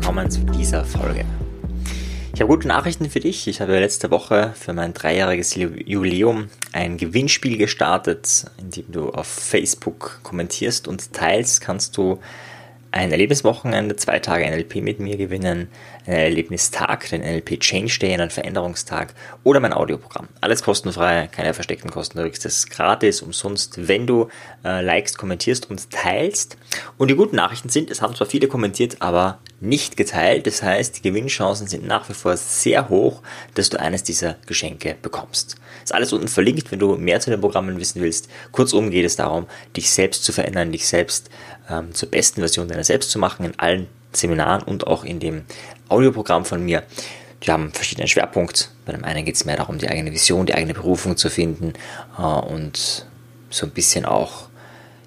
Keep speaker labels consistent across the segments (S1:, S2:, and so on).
S1: Willkommen zu dieser Folge. Ich habe gute Nachrichten für dich. Ich habe letzte Woche für mein dreijähriges Jubiläum ein Gewinnspiel gestartet, in dem du auf Facebook kommentierst und teilst, kannst du ein Erlebniswochenende, zwei Tage NLP mit mir gewinnen, einen Erlebnistag, den NLP Change Day, einen Veränderungstag oder mein Audioprogramm. Alles kostenfrei, keine versteckten Kosten. Du kriegst es gratis, umsonst, wenn du äh, likest, kommentierst und teilst. Und die guten Nachrichten sind, es haben zwar viele kommentiert, aber nicht geteilt. Das heißt, die Gewinnchancen sind nach wie vor sehr hoch, dass du eines dieser Geschenke bekommst. Ist alles unten verlinkt, wenn du mehr zu den Programmen wissen willst. Kurzum geht es darum, dich selbst zu verändern, dich selbst ähm, zur besten Version deiner selbst zu machen in allen Seminaren und auch in dem Audioprogramm von mir. Die haben verschiedene Schwerpunkte. Bei dem einen geht es mehr darum, die eigene Vision, die eigene Berufung zu finden äh, und so ein bisschen auch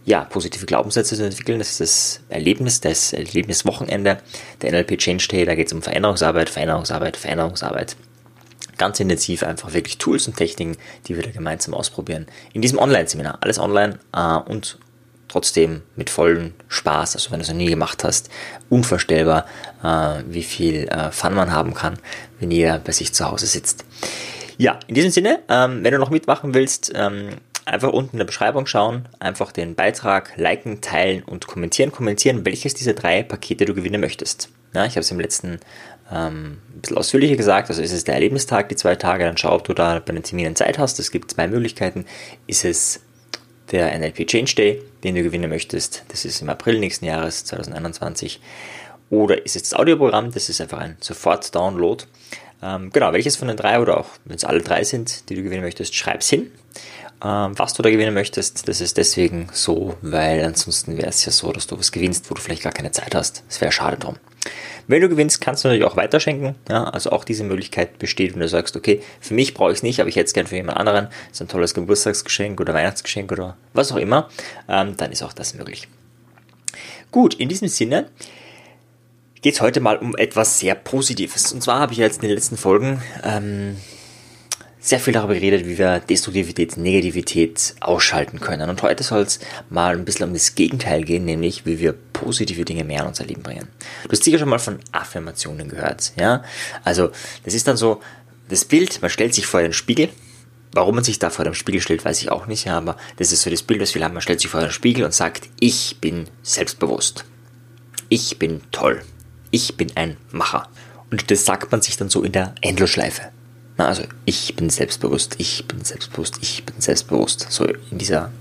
S1: ja, positive Glaubenssätze zu entwickeln. Das ist das Erlebnis, das Erlebniswochenende der NLP Change Day. Da geht es um Veränderungsarbeit, Veränderungsarbeit, Veränderungsarbeit. Ganz intensiv einfach wirklich Tools und Techniken, die wir da gemeinsam ausprobieren. In diesem Online-Seminar. Alles online äh, und trotzdem mit vollem Spaß, also wenn du es noch nie gemacht hast, unvorstellbar, äh, wie viel äh, Fun man haben kann, wenn ihr bei sich zu Hause sitzt. Ja, in diesem Sinne, ähm, wenn du noch mitmachen willst, ähm, einfach unten in der Beschreibung schauen, einfach den Beitrag liken, teilen und kommentieren. Kommentieren, welches dieser drei Pakete du gewinnen möchtest. Ja, ich habe es im letzten ähm, ein bisschen ausführlicher gesagt. Also ist es der Erlebnistag, die zwei Tage, dann schau, ob du da bei den Terminen Zeit hast. Es gibt zwei Möglichkeiten. Ist es der NLP Change Day, den du gewinnen möchtest. Das ist im April nächsten Jahres, 2021. Oder ist es das Audioprogramm, das ist einfach ein Sofort-Download. Ähm, genau, welches von den drei oder auch wenn es alle drei sind, die du gewinnen möchtest, schreib's hin. Ähm, was du da gewinnen möchtest, das ist deswegen so, weil ansonsten wäre es ja so, dass du was gewinnst, wo du vielleicht gar keine Zeit hast. Das wäre schade drum. Wenn du gewinnst, kannst du natürlich auch weiterschenken. Ja, also auch diese Möglichkeit besteht, wenn du sagst, okay, für mich brauche ich es nicht, aber ich hätte es gern für jemand anderen. Das ist ein tolles Geburtstagsgeschenk oder Weihnachtsgeschenk oder was auch immer. Ähm, dann ist auch das möglich. Gut, in diesem Sinne geht es heute mal um etwas sehr Positives. Und zwar habe ich jetzt in den letzten Folgen ähm, sehr viel darüber geredet, wie wir Destruktivität, Negativität ausschalten können. Und heute soll es mal ein bisschen um das Gegenteil gehen, nämlich wie wir positive Dinge mehr in unser Leben bringen. Du hast sicher schon mal von Affirmationen gehört, ja? Also, das ist dann so, das Bild, man stellt sich vor den Spiegel. Warum man sich da vor dem Spiegel stellt, weiß ich auch nicht, aber das ist so das Bild, was wir haben. Man stellt sich vor den Spiegel und sagt, ich bin selbstbewusst. Ich bin toll. Ich bin ein Macher. Und das sagt man sich dann so in der Endlosschleife. Na, also ich bin selbstbewusst, ich bin selbstbewusst, ich bin selbstbewusst. So in dieser,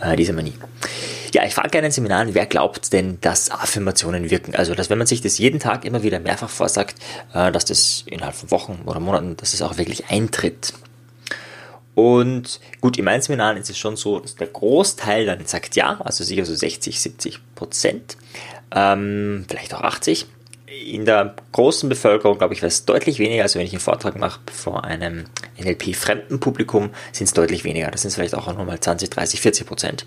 S1: äh, dieser Manie. Ja, ich frage gerne in Seminaren, wer glaubt denn, dass Affirmationen wirken? Also, dass wenn man sich das jeden Tag immer wieder mehrfach vorsagt, äh, dass das innerhalb von Wochen oder Monaten, dass es das auch wirklich eintritt. Und gut, in meinen Seminaren ist es schon so, dass der Großteil dann sagt ja, also sicher so 60, 70 Prozent, ähm, vielleicht auch 80 in der großen Bevölkerung, glaube ich, wäre es deutlich weniger. Also wenn ich einen Vortrag mache vor einem NLP-fremden Publikum, sind es deutlich weniger. Das sind vielleicht auch nochmal 20, 30, 40 Prozent.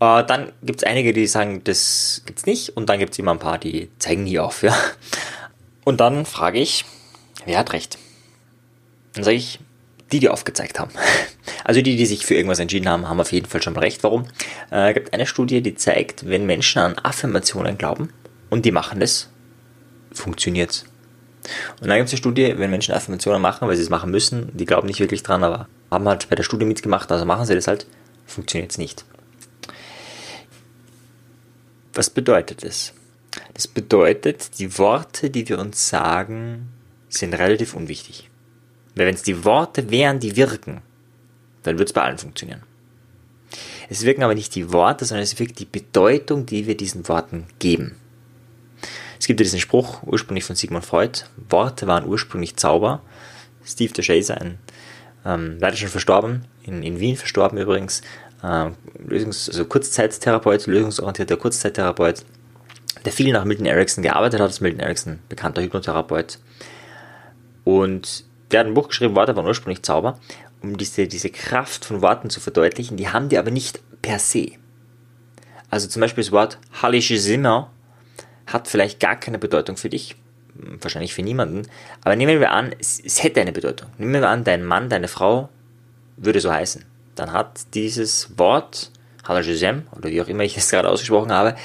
S1: Äh, dann gibt es einige, die sagen, das gibt es nicht. Und dann gibt es immer ein paar, die zeigen nie auf. Ja? Und dann frage ich, wer hat recht? Dann sage ich, die, die aufgezeigt haben. Also die, die sich für irgendwas entschieden haben, haben auf jeden Fall schon mal recht. Warum? Äh, es gibt eine Studie, die zeigt, wenn Menschen an Affirmationen glauben und die machen das, funktioniert. Und dann gibt es eine Studie, wenn Menschen Affirmationen machen, weil sie es machen müssen, die glauben nicht wirklich dran, aber haben halt bei der Studie mitgemacht, also machen sie das halt, funktioniert es nicht. Was bedeutet das? Das bedeutet, die Worte, die wir uns sagen, sind relativ unwichtig. Weil wenn es die Worte wären, die wirken, dann wird es bei allen funktionieren. Es wirken aber nicht die Worte, sondern es wirkt die Bedeutung, die wir diesen Worten geben. Es gibt ja diesen Spruch, ursprünglich von Sigmund Freud, Worte waren ursprünglich Zauber. Steve DeShazer, ein ähm, leider schon verstorben, in, in Wien verstorben übrigens, äh, Lösungs-, also Kurzzeittherapeut, lösungsorientierter Kurzzeittherapeut, der viel nach Milton Erickson gearbeitet hat, als Milton Erickson, bekannter Hypnotherapeut. Und der hat ein Buch geschrieben, Worte waren ursprünglich Zauber, um diese, diese Kraft von Worten zu verdeutlichen, die haben die aber nicht per se. Also zum Beispiel das Wort Hallische Zimmer hat vielleicht gar keine Bedeutung für dich, wahrscheinlich für niemanden, aber nehmen wir an, es, es hätte eine Bedeutung. Nehmen wir an, dein Mann, deine Frau würde so heißen. Dann hat dieses Wort, Halajizem, oder wie auch immer ich es gerade ausgesprochen habe,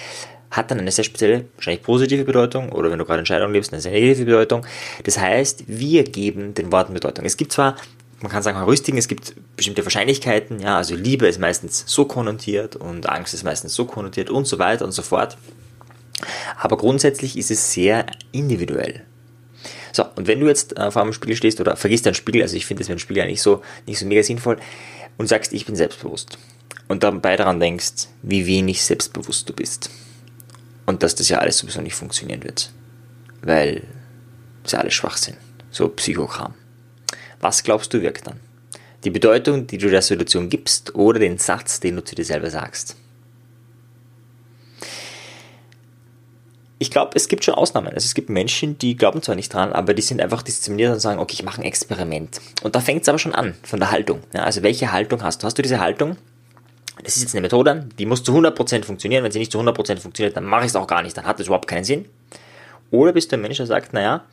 S1: hat dann eine sehr spezielle, wahrscheinlich positive Bedeutung oder wenn du gerade Entscheidungen lebst, eine sehr negative Bedeutung. Das heißt, wir geben den Worten Bedeutung. Es gibt zwar, man kann sagen, Heuristiken, es gibt bestimmte Wahrscheinlichkeiten, ja, also Liebe ist meistens so konnotiert und Angst ist meistens so konnotiert und so weiter und so fort. Aber grundsätzlich ist es sehr individuell. So, und wenn du jetzt äh, vor einem Spiegel stehst oder vergisst deinen Spiegel, also ich finde das mit dem Spiegel eigentlich so, nicht so mega sinnvoll, und sagst, ich bin selbstbewusst. Und dabei daran denkst, wie wenig selbstbewusst du bist. Und dass das ja alles sowieso nicht funktionieren wird. Weil das ja alles Schwachsinn. So Psychokram. Was glaubst du wirkt dann? Die Bedeutung, die du der Situation gibst oder den Satz, den du zu dir selber sagst? Ich glaube, es gibt schon Ausnahmen. Also es gibt Menschen, die glauben zwar nicht dran, aber die sind einfach diszipliniert und sagen, okay, ich mache ein Experiment. Und da fängt es aber schon an, von der Haltung. Ja, also welche Haltung hast du? Hast du diese Haltung? Das ist jetzt eine Methode, die muss zu 100% funktionieren. Wenn sie nicht zu 100% funktioniert, dann mache ich es auch gar nicht. Dann hat das überhaupt keinen Sinn. Oder bist du ein Mensch, der sagt, naja,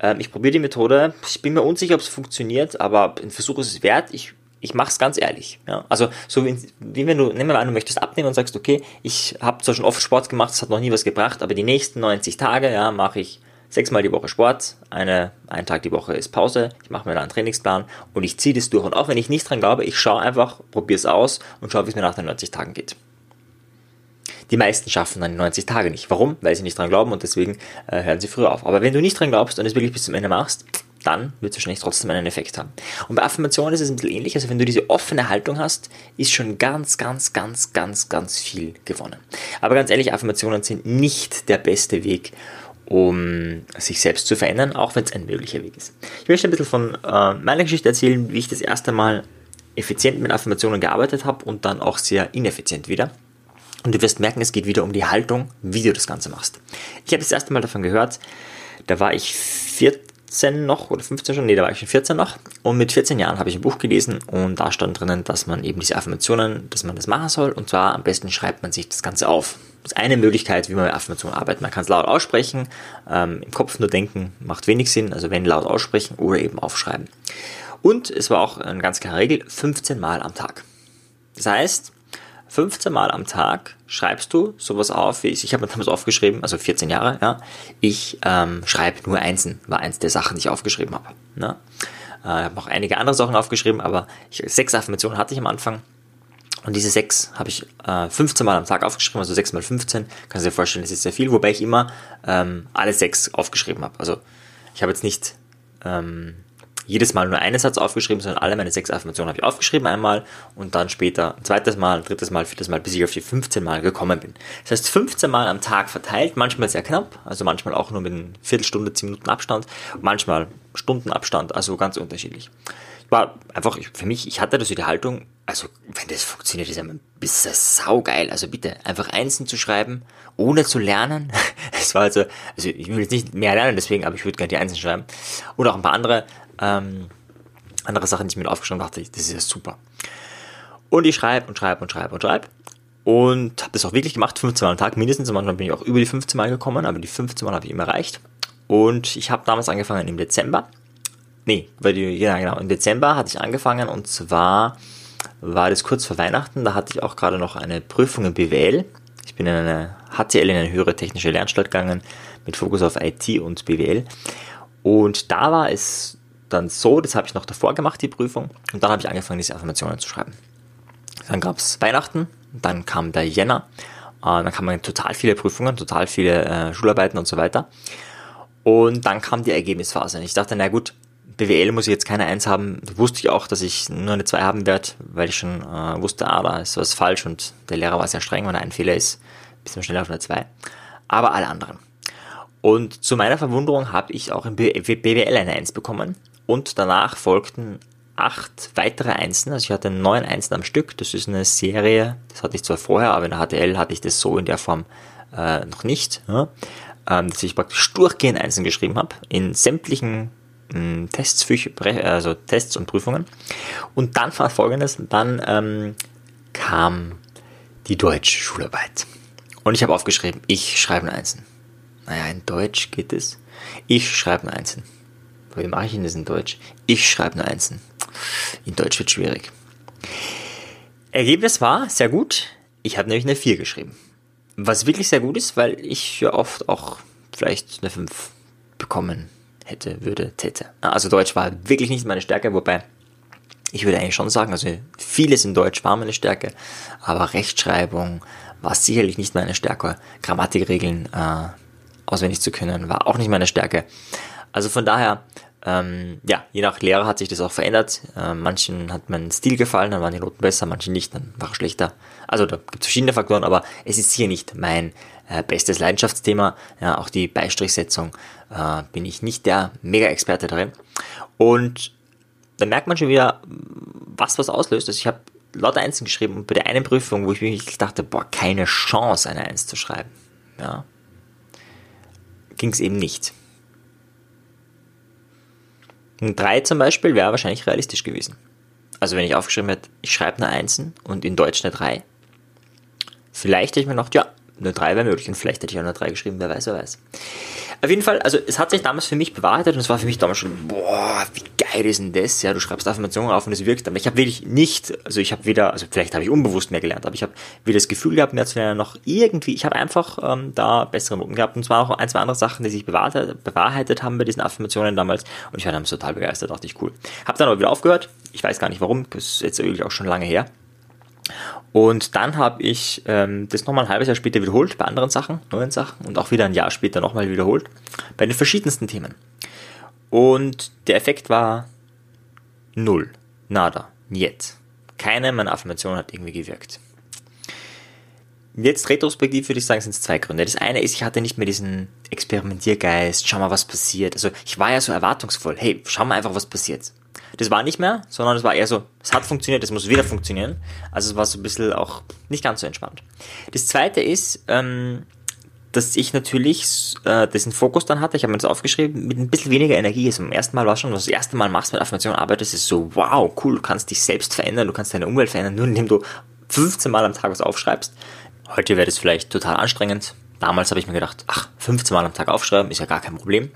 S1: ähm, ich probiere die Methode, ich bin mir unsicher, ob es funktioniert, aber ein Versuch ist es wert. Ich ich mache es ganz ehrlich. Ja? Also so wie, wie wenn du, nehmen wir mal an, du möchtest abnehmen und sagst, okay, ich habe zwar schon oft Sport gemacht, es hat noch nie was gebracht, aber die nächsten 90 Tage ja, mache ich sechsmal die Woche Sport, eine, ein Tag die Woche ist Pause, ich mache mir da einen Trainingsplan und ich ziehe das durch. Und auch wenn ich nicht dran glaube, ich schaue einfach, probiere es aus und schaue, wie es mir nach den 90 Tagen geht. Die meisten schaffen dann die 90 Tage nicht. Warum? Weil sie nicht dran glauben und deswegen äh, hören sie früher auf. Aber wenn du nicht dran glaubst und es wirklich bis zum Ende machst, dann wird es wahrscheinlich trotzdem einen Effekt haben. Und bei Affirmationen ist es ein bisschen ähnlich. Also wenn du diese offene Haltung hast, ist schon ganz, ganz, ganz, ganz, ganz viel gewonnen. Aber ganz ehrlich, Affirmationen sind nicht der beste Weg, um sich selbst zu verändern, auch wenn es ein möglicher Weg ist. Ich möchte ein bisschen von äh, meiner Geschichte erzählen, wie ich das erste Mal effizient mit Affirmationen gearbeitet habe und dann auch sehr ineffizient wieder. Und du wirst merken, es geht wieder um die Haltung, wie du das Ganze machst. Ich habe das erste Mal davon gehört, da war ich 14 14 noch oder 15 schon, nee, da war ich schon 14 noch. Und mit 14 Jahren habe ich ein Buch gelesen und da stand drinnen, dass man eben diese Affirmationen, dass man das machen soll. Und zwar am besten schreibt man sich das Ganze auf. Das ist eine Möglichkeit, wie man mit Affirmationen arbeitet. Man kann es laut aussprechen, ähm, im Kopf nur denken, macht wenig Sinn. Also wenn laut aussprechen oder eben aufschreiben. Und es war auch eine ganz klare Regel, 15 Mal am Tag. Das heißt, 15 Mal am Tag schreibst du sowas auf, wie ich, ich habe mir damals aufgeschrieben, also 14 Jahre, ja, ich ähm, schreibe nur Einsen, war eins der Sachen, die ich aufgeschrieben habe. Ne? Äh, ich habe noch einige andere Sachen aufgeschrieben, aber ich, sechs Affirmationen hatte ich am Anfang. Und diese sechs habe ich äh, 15 Mal am Tag aufgeschrieben, also 6 mal 15. Kannst du dir vorstellen, das ist sehr viel, wobei ich immer ähm, alle sechs aufgeschrieben habe. Also ich habe jetzt nicht ähm, jedes Mal nur einen Satz aufgeschrieben, sondern alle meine sechs Affirmationen habe ich aufgeschrieben einmal und dann später ein zweites Mal, ein drittes Mal, viertes Mal, bis ich auf die 15 Mal gekommen bin. Das heißt 15 Mal am Tag verteilt, manchmal sehr knapp, also manchmal auch nur mit einer Viertelstunde, 10 Minuten Abstand, manchmal Stundenabstand, also ganz unterschiedlich. War einfach für mich, ich hatte da so die Haltung, also wenn das funktioniert, ist ein bisschen saugeil. Also bitte, einfach Einsen zu schreiben, ohne zu lernen. Es war also, also ich will jetzt nicht mehr lernen, deswegen, aber ich würde gerne die Einsen schreiben. Oder auch ein paar andere ähm, andere Sachen, die ich mir aufgeschrieben habe, dachte, das ist ja super. Und ich schreibe und schreibe und schreibe und schreibe. Und habe das auch wirklich gemacht, 15 Mal am Tag mindestens. Manchmal bin ich auch über die 15 Mal gekommen, aber die 15 Mal habe ich immer erreicht. Und ich habe damals angefangen im Dezember. Nee, weil die, ja genau, im Dezember hatte ich angefangen und zwar war das kurz vor Weihnachten. Da hatte ich auch gerade noch eine Prüfung in BWL. Ich bin in eine HTL, in eine höhere technische Lernstadt gegangen mit Fokus auf IT und BWL. Und da war es dann so, das habe ich noch davor gemacht, die Prüfung, und dann habe ich angefangen, diese Affirmationen zu schreiben. Dann gab es Weihnachten, dann kam der Jänner, äh, dann kamen total viele Prüfungen, total viele äh, Schularbeiten und so weiter. Und dann kam die Ergebnisphase. Und ich dachte, na gut, BWL muss ich jetzt keine Eins haben. Da wusste ich auch, dass ich nur eine Zwei haben werde, weil ich schon äh, wusste, ah, da ist was falsch und der Lehrer war sehr streng, wenn ein Fehler ist, bisschen schneller auf eine Zwei. Aber alle anderen. Und zu meiner Verwunderung habe ich auch im BWL eine Eins bekommen. Und danach folgten acht weitere Einsen. Also ich hatte neun Einsen am Stück. Das ist eine Serie, das hatte ich zwar vorher, aber in der HTL hatte ich das so in der Form äh, noch nicht. Ja? Ähm, dass ich praktisch durchgehend Einsen geschrieben habe. In sämtlichen äh, Tests, also Tests und Prüfungen. Und dann war folgendes, dann ähm, kam die deutsche Schularbeit. Und ich habe aufgeschrieben, ich schreibe ein Einsen. Naja, in Deutsch geht es. Ich schreibe ein Einsen. Wie mache ich denn das in Deutsch? Ich schreibe eine Einsen. In Deutsch wird schwierig. Ergebnis war sehr gut. Ich habe nämlich eine 4 geschrieben. Was wirklich sehr gut ist, weil ich ja oft auch vielleicht eine 5 bekommen hätte, würde, täte. Also Deutsch war wirklich nicht meine Stärke, wobei ich würde eigentlich schon sagen, also vieles in Deutsch war meine Stärke, aber Rechtschreibung war sicherlich nicht meine Stärke. Grammatikregeln äh, auswendig zu können war auch nicht meine Stärke. Also von daher, ähm, ja, je nach Lehrer hat sich das auch verändert. Äh, manchen hat mein Stil gefallen, dann waren die Noten besser, manchen nicht, dann war er schlechter. Also da gibt es verschiedene Faktoren, aber es ist hier nicht mein äh, bestes Leidenschaftsthema. Ja, auch die Beistrichsetzung äh, bin ich nicht der Mega-Experte darin. Und da merkt man schon wieder, was was auslöst. Also ich habe lauter Einsen geschrieben und bei der einen Prüfung, wo ich wirklich dachte, boah, keine Chance, eine Eins zu schreiben, ja, ging es eben nicht. Ein 3 zum Beispiel wäre wahrscheinlich realistisch gewesen. Also wenn ich aufgeschrieben hätte, ich schreibe eine Einsen und in Deutsch eine 3, vielleicht hätte ich mir gedacht, ja, eine 3 wäre möglich und vielleicht hätte ich auch eine 3 geschrieben, wer weiß, wer weiß. Auf jeden Fall, also es hat sich damals für mich bewahrheitet und es war für mich damals schon, boah, wie geil ist denn das? Ja, du schreibst Affirmationen auf und es wirkt, aber ich habe wirklich nicht, also ich habe weder, also vielleicht habe ich unbewusst mehr gelernt, aber ich habe weder das Gefühl gehabt, mehr zu lernen, noch irgendwie, ich habe einfach ähm, da bessere Noten gehabt und zwar auch ein, zwei andere Sachen, die sich bewahrheitet, bewahrheitet haben bei diesen Affirmationen damals und ich war dann total begeistert, dachte ich, cool. Habe dann aber wieder aufgehört, ich weiß gar nicht warum, das ist jetzt wirklich auch schon lange her. Und dann habe ich ähm, das nochmal ein halbes Jahr später wiederholt bei anderen Sachen, neuen Sachen und auch wieder ein Jahr später nochmal wiederholt bei den verschiedensten Themen. Und der Effekt war null, nada, niet. Keine meiner Affirmationen hat irgendwie gewirkt. Jetzt retrospektiv würde ich sagen, sind es zwei Gründe. Das eine ist, ich hatte nicht mehr diesen Experimentiergeist, schau mal, was passiert. Also ich war ja so erwartungsvoll, hey, schau mal einfach, was passiert. Das war nicht mehr, sondern es war eher so, es hat funktioniert, es muss wieder funktionieren. Also es war so ein bisschen auch nicht ganz so entspannt. Das zweite ist, ähm, dass ich natürlich äh, diesen Fokus dann hatte, ich habe mir das aufgeschrieben, mit ein bisschen weniger Energie. Also beim ersten Mal war schon, was du das erste Mal machst mit Affirmation arbeitest, ist so, wow, cool, du kannst dich selbst verändern, du kannst deine Umwelt verändern, nur indem du 15 Mal am Tag was aufschreibst. Heute wäre das vielleicht total anstrengend. Damals habe ich mir gedacht, ach, 15 Mal am Tag aufschreiben ist ja gar kein Problem.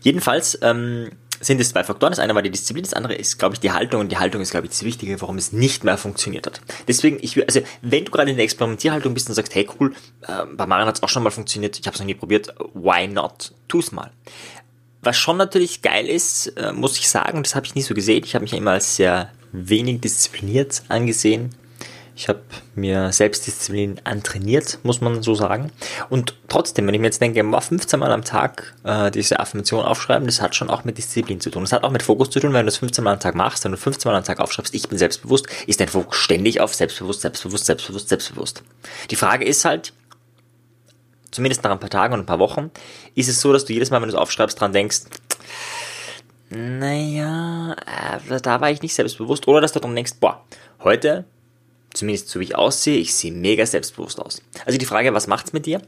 S1: Jedenfalls ähm, sind es zwei Faktoren. Das eine war die Disziplin, das andere ist, glaube ich, die Haltung. Und die Haltung ist, glaube ich, das Wichtige, warum es nicht mehr funktioniert hat. Deswegen, ich will, also wenn du gerade in der Experimentierhaltung bist und sagst, hey cool, äh, bei Marian hat es auch schon mal funktioniert, ich habe es noch nie probiert, why not? Tu's mal. Was schon natürlich geil ist, äh, muss ich sagen, das habe ich nie so gesehen, ich habe mich ja immer als sehr wenig diszipliniert angesehen, ich habe mir Selbstdisziplin antrainiert, muss man so sagen. Und trotzdem, wenn ich mir jetzt denke, 15 Mal am Tag äh, diese Affirmation aufschreiben, das hat schon auch mit Disziplin zu tun. Das hat auch mit Fokus zu tun, wenn du das 15 Mal am Tag machst, wenn du 15 Mal am Tag aufschreibst, ich bin selbstbewusst, ist dein Fokus ständig auf selbstbewusst, selbstbewusst, selbstbewusst, selbstbewusst. Die Frage ist halt, zumindest nach ein paar Tagen und ein paar Wochen, ist es so, dass du jedes Mal, wenn du es aufschreibst, dran denkst, naja, äh, da war ich nicht selbstbewusst. Oder dass du dann denkst, boah, heute zumindest so wie ich aussehe, ich sehe mega selbstbewusst aus. Also die Frage, was macht's mit dir?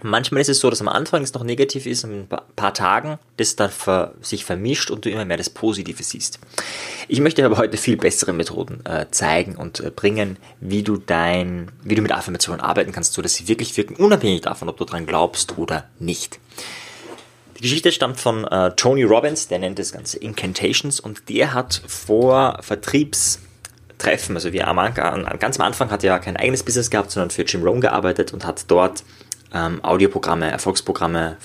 S1: Manchmal ist es so, dass am Anfang es noch negativ ist, in ein paar Tagen das dann ver sich vermischt und du immer mehr das Positive siehst. Ich möchte aber heute viel bessere Methoden äh, zeigen und äh, bringen, wie du dein, wie du mit Affirmationen arbeiten kannst, so dass sie wirklich wirken, unabhängig davon, ob du dran glaubst oder nicht. Die Geschichte stammt von äh, Tony Robbins, der nennt das Ganze Incantations und der hat vor Vertriebs Treffen. Also wir ganz am Anfang hat er ja kein eigenes Business gehabt, sondern für Jim Rohn gearbeitet und hat dort ähm, Audioprogramme, Erfolgsprogramme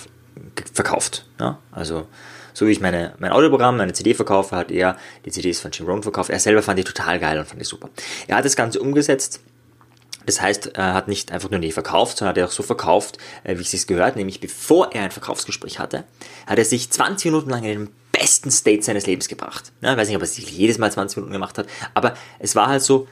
S1: verkauft. Ja? Also so wie ich meine, mein Audioprogramm, meine CD verkaufe, hat er die CDs von Jim Rohn verkauft. Er selber fand die total geil und fand die super. Er hat das Ganze umgesetzt. Das heißt, er hat nicht einfach nur die verkauft, sondern hat er auch so verkauft, äh, wie es sich gehört, nämlich bevor er ein Verkaufsgespräch hatte, hat er sich 20 Minuten lang in einem besten State seines Lebens gebracht. Ja, ich weiß nicht, ob er es jedes Mal 20 Minuten gemacht hat, aber es war halt so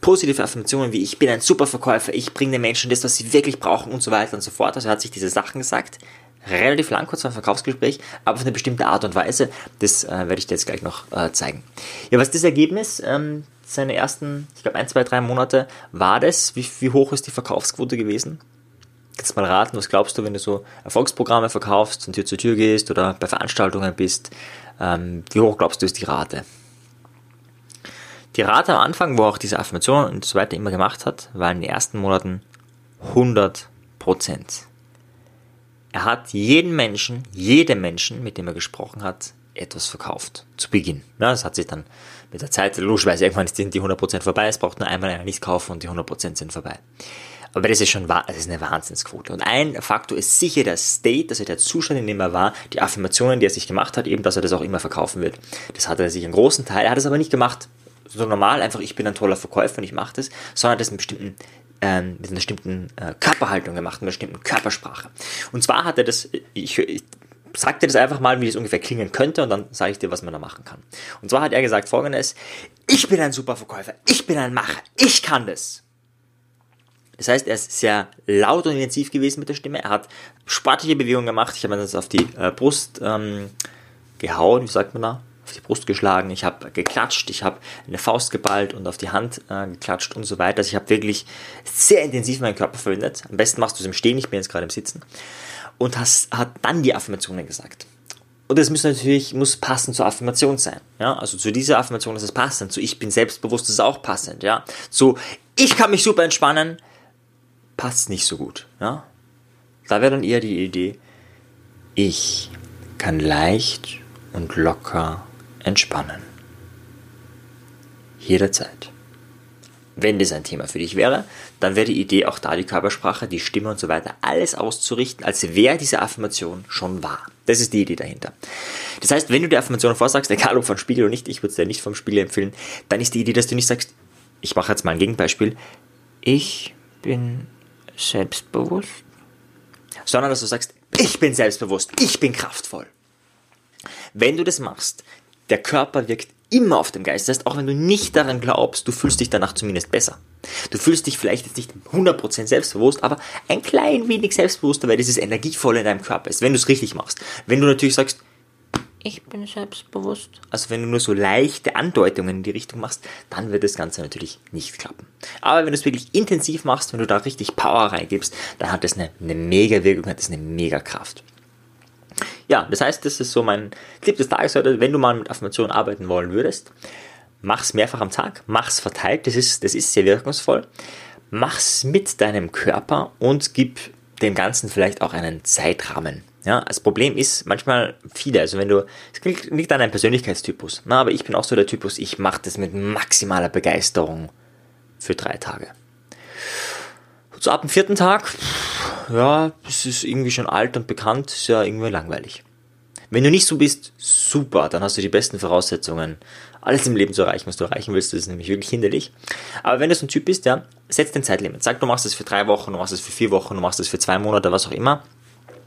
S1: positive Affirmationen wie ich bin ein super Verkäufer, ich bringe den Menschen das, was sie wirklich brauchen und so weiter und so fort. Also er hat sich diese Sachen gesagt, relativ lang, kurz vor dem Verkaufsgespräch, aber auf eine bestimmte Art und Weise. Das äh, werde ich dir jetzt gleich noch äh, zeigen. Ja, was ist das Ergebnis? Ähm, seine ersten, ich glaube, ein, zwei, drei Monate war das. Wie, wie hoch ist die Verkaufsquote gewesen? Kannst mal raten, was glaubst du, wenn du so Erfolgsprogramme verkaufst und Tür zu Tür gehst oder bei Veranstaltungen bist? Ähm, wie hoch glaubst du ist die Rate? Die Rate am Anfang, wo auch diese Affirmation und so weiter immer gemacht hat, war in den ersten Monaten 100 Prozent. Er hat jeden Menschen, jedem Menschen, mit dem er gesprochen hat, etwas verkauft. Zu Beginn. Ja, das hat sich dann mit der Zeit, logischerweise irgendwann sind die 100% vorbei, es braucht nur einmal einer nicht kaufen und die 100% sind vorbei. Aber das ist schon das ist eine Wahnsinnsquote. Und ein Faktor ist sicher der State, also der Zustand, in dem er war, die Affirmationen, die er sich gemacht hat, eben, dass er das auch immer verkaufen wird. Das hat er sich einen großen Teil, er hat es aber nicht gemacht, so normal, einfach ich bin ein toller Verkäufer und ich mache das, sondern das mit bestimmten ähm, mit einer bestimmten äh, Körperhaltung gemacht, mit einer bestimmten Körpersprache. Und zwar hat er das, ich, ich sag dir das einfach mal, wie das ungefähr klingen könnte und dann sage ich dir, was man da machen kann. Und zwar hat er gesagt folgendes, ich bin ein super Verkäufer, ich bin ein Macher, ich kann das. Das heißt, er ist sehr laut und intensiv gewesen mit der Stimme. Er hat sportliche Bewegungen gemacht. Ich habe mir das auf die äh, Brust ähm, gehauen, wie sagt man da? Auf die Brust geschlagen. Ich habe geklatscht. Ich habe eine Faust geballt und auf die Hand äh, geklatscht und so weiter. Also ich habe wirklich sehr intensiv meinen Körper verwendet. Am besten machst du es im Stehen. Ich bin jetzt gerade im Sitzen. Und hast, hat dann die Affirmationen gesagt. Und das muss natürlich muss passend zur Affirmation sein. Ja? Also zu dieser Affirmation ist es passend. Zu ich bin selbstbewusst ist es auch passend. Ja? So ich kann mich super entspannen passt nicht so gut. Ja? Da wäre dann eher die Idee, ich kann leicht und locker entspannen. Jederzeit. Wenn das ein Thema für dich wäre, dann wäre die Idee auch da die Körpersprache, die Stimme und so weiter, alles auszurichten, als wäre diese Affirmation schon wahr. Das ist die Idee dahinter. Das heißt, wenn du die Affirmation vorsagst, egal ob vom Spiegel oder nicht, ich würde es dir nicht vom Spiegel empfehlen, dann ist die Idee, dass du nicht sagst, ich mache jetzt mal ein Gegenbeispiel, ich bin selbstbewusst, sondern dass du sagst, ich bin selbstbewusst, ich bin kraftvoll. Wenn du das machst, der Körper wirkt immer auf dem Geist. Das heißt, auch wenn du nicht daran glaubst, du fühlst dich danach zumindest besser. Du fühlst dich vielleicht jetzt nicht 100% selbstbewusst, aber ein klein wenig selbstbewusster, weil dieses Energievolle in deinem Körper ist, wenn du es richtig machst. Wenn du natürlich sagst, ich bin selbstbewusst. Also wenn du nur so leichte Andeutungen in die Richtung machst, dann wird das Ganze natürlich nicht klappen. Aber wenn du es wirklich intensiv machst, wenn du da richtig Power reingibst, dann hat das eine, eine mega Wirkung, hat das eine mega Kraft. Ja, das heißt, das ist so mein Tipp des Tages heute, wenn du mal mit Affirmationen arbeiten wollen würdest, mach's mehrfach am Tag, mach's verteilt, das ist, das ist sehr wirkungsvoll. Mach's mit deinem Körper und gib dem Ganzen vielleicht auch einen Zeitrahmen. Ja, das Problem ist manchmal viele, also wenn du, es liegt an deinem Persönlichkeitstypus, na, aber ich bin auch so der Typus, ich mache das mit maximaler Begeisterung für drei Tage. So ab dem vierten Tag, ja, es ist irgendwie schon alt und bekannt, ist ja irgendwie langweilig. Wenn du nicht so bist, super, dann hast du die besten Voraussetzungen, alles im Leben zu erreichen, was du erreichen willst. Das ist nämlich wirklich hinderlich. Aber wenn du so ein Typ bist, ja, setz den Zeitlimit. Sag, du machst das für drei Wochen, du machst das für vier Wochen, du machst das für zwei Monate, was auch immer.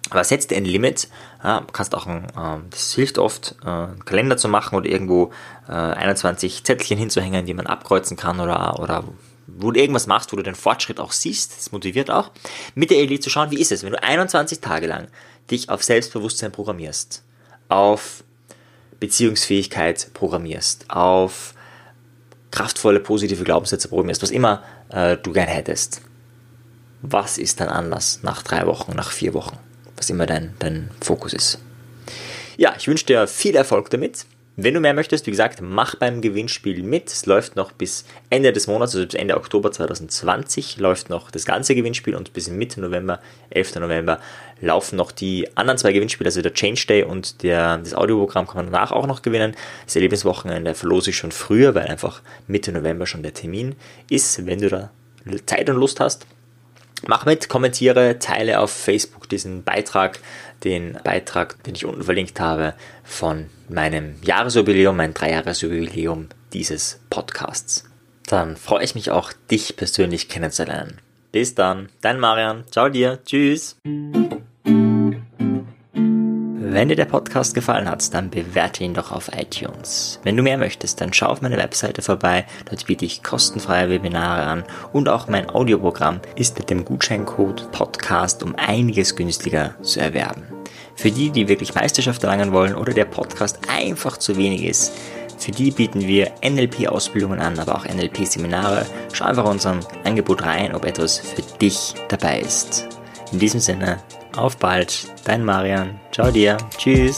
S1: Aber setz dir ein Limit. Ja, kannst auch, ein, äh, das hilft oft, äh, einen Kalender zu machen oder irgendwo äh, 21 Zettelchen hinzuhängen, die man abkreuzen kann oder, oder wo du irgendwas machst, wo du den Fortschritt auch siehst. Das motiviert auch. Mit der Idee zu schauen, wie ist es, wenn du 21 Tage lang dich auf Selbstbewusstsein programmierst, auf Beziehungsfähigkeit programmierst, auf kraftvolle, positive Glaubenssätze programmierst, was immer äh, du gern hättest. Was ist dann anders nach drei Wochen, nach vier Wochen? Was immer dein, dein Fokus ist. Ja, ich wünsche dir viel Erfolg damit. Wenn du mehr möchtest, wie gesagt, mach beim Gewinnspiel mit. Es läuft noch bis Ende des Monats, also bis Ende Oktober 2020 läuft noch das ganze Gewinnspiel und bis Mitte November, 11. November, laufen noch die anderen zwei Gewinnspiele, also der Change Day und der, das Audioprogramm kann man danach auch noch gewinnen. Das Erlebniswochenende verlose ich schon früher, weil einfach Mitte November schon der Termin ist. Wenn du da Zeit und Lust hast, Mach mit, kommentiere, teile auf Facebook diesen Beitrag, den Beitrag, den ich unten verlinkt habe, von meinem Jahresjubiläum, mein Dreijahresjubiläum dieses Podcasts. Dann freue ich mich auch, dich persönlich kennenzulernen. Bis dann, dein Marian. Ciao dir. Tschüss. Wenn dir der Podcast gefallen hat, dann bewerte ihn doch auf iTunes. Wenn du mehr möchtest, dann schau auf meine Webseite vorbei. Dort biete ich kostenfreie Webinare an und auch mein Audioprogramm ist mit dem Gutscheincode Podcast um einiges günstiger zu erwerben. Für die, die wirklich Meisterschaft erlangen wollen oder der Podcast einfach zu wenig ist, für die bieten wir NLP-Ausbildungen an, aber auch NLP-Seminare. Schau einfach unserem Angebot rein, ob etwas für dich dabei ist. In diesem Sinne, auf bald, dein Marian. Ciao dir. Tschüss.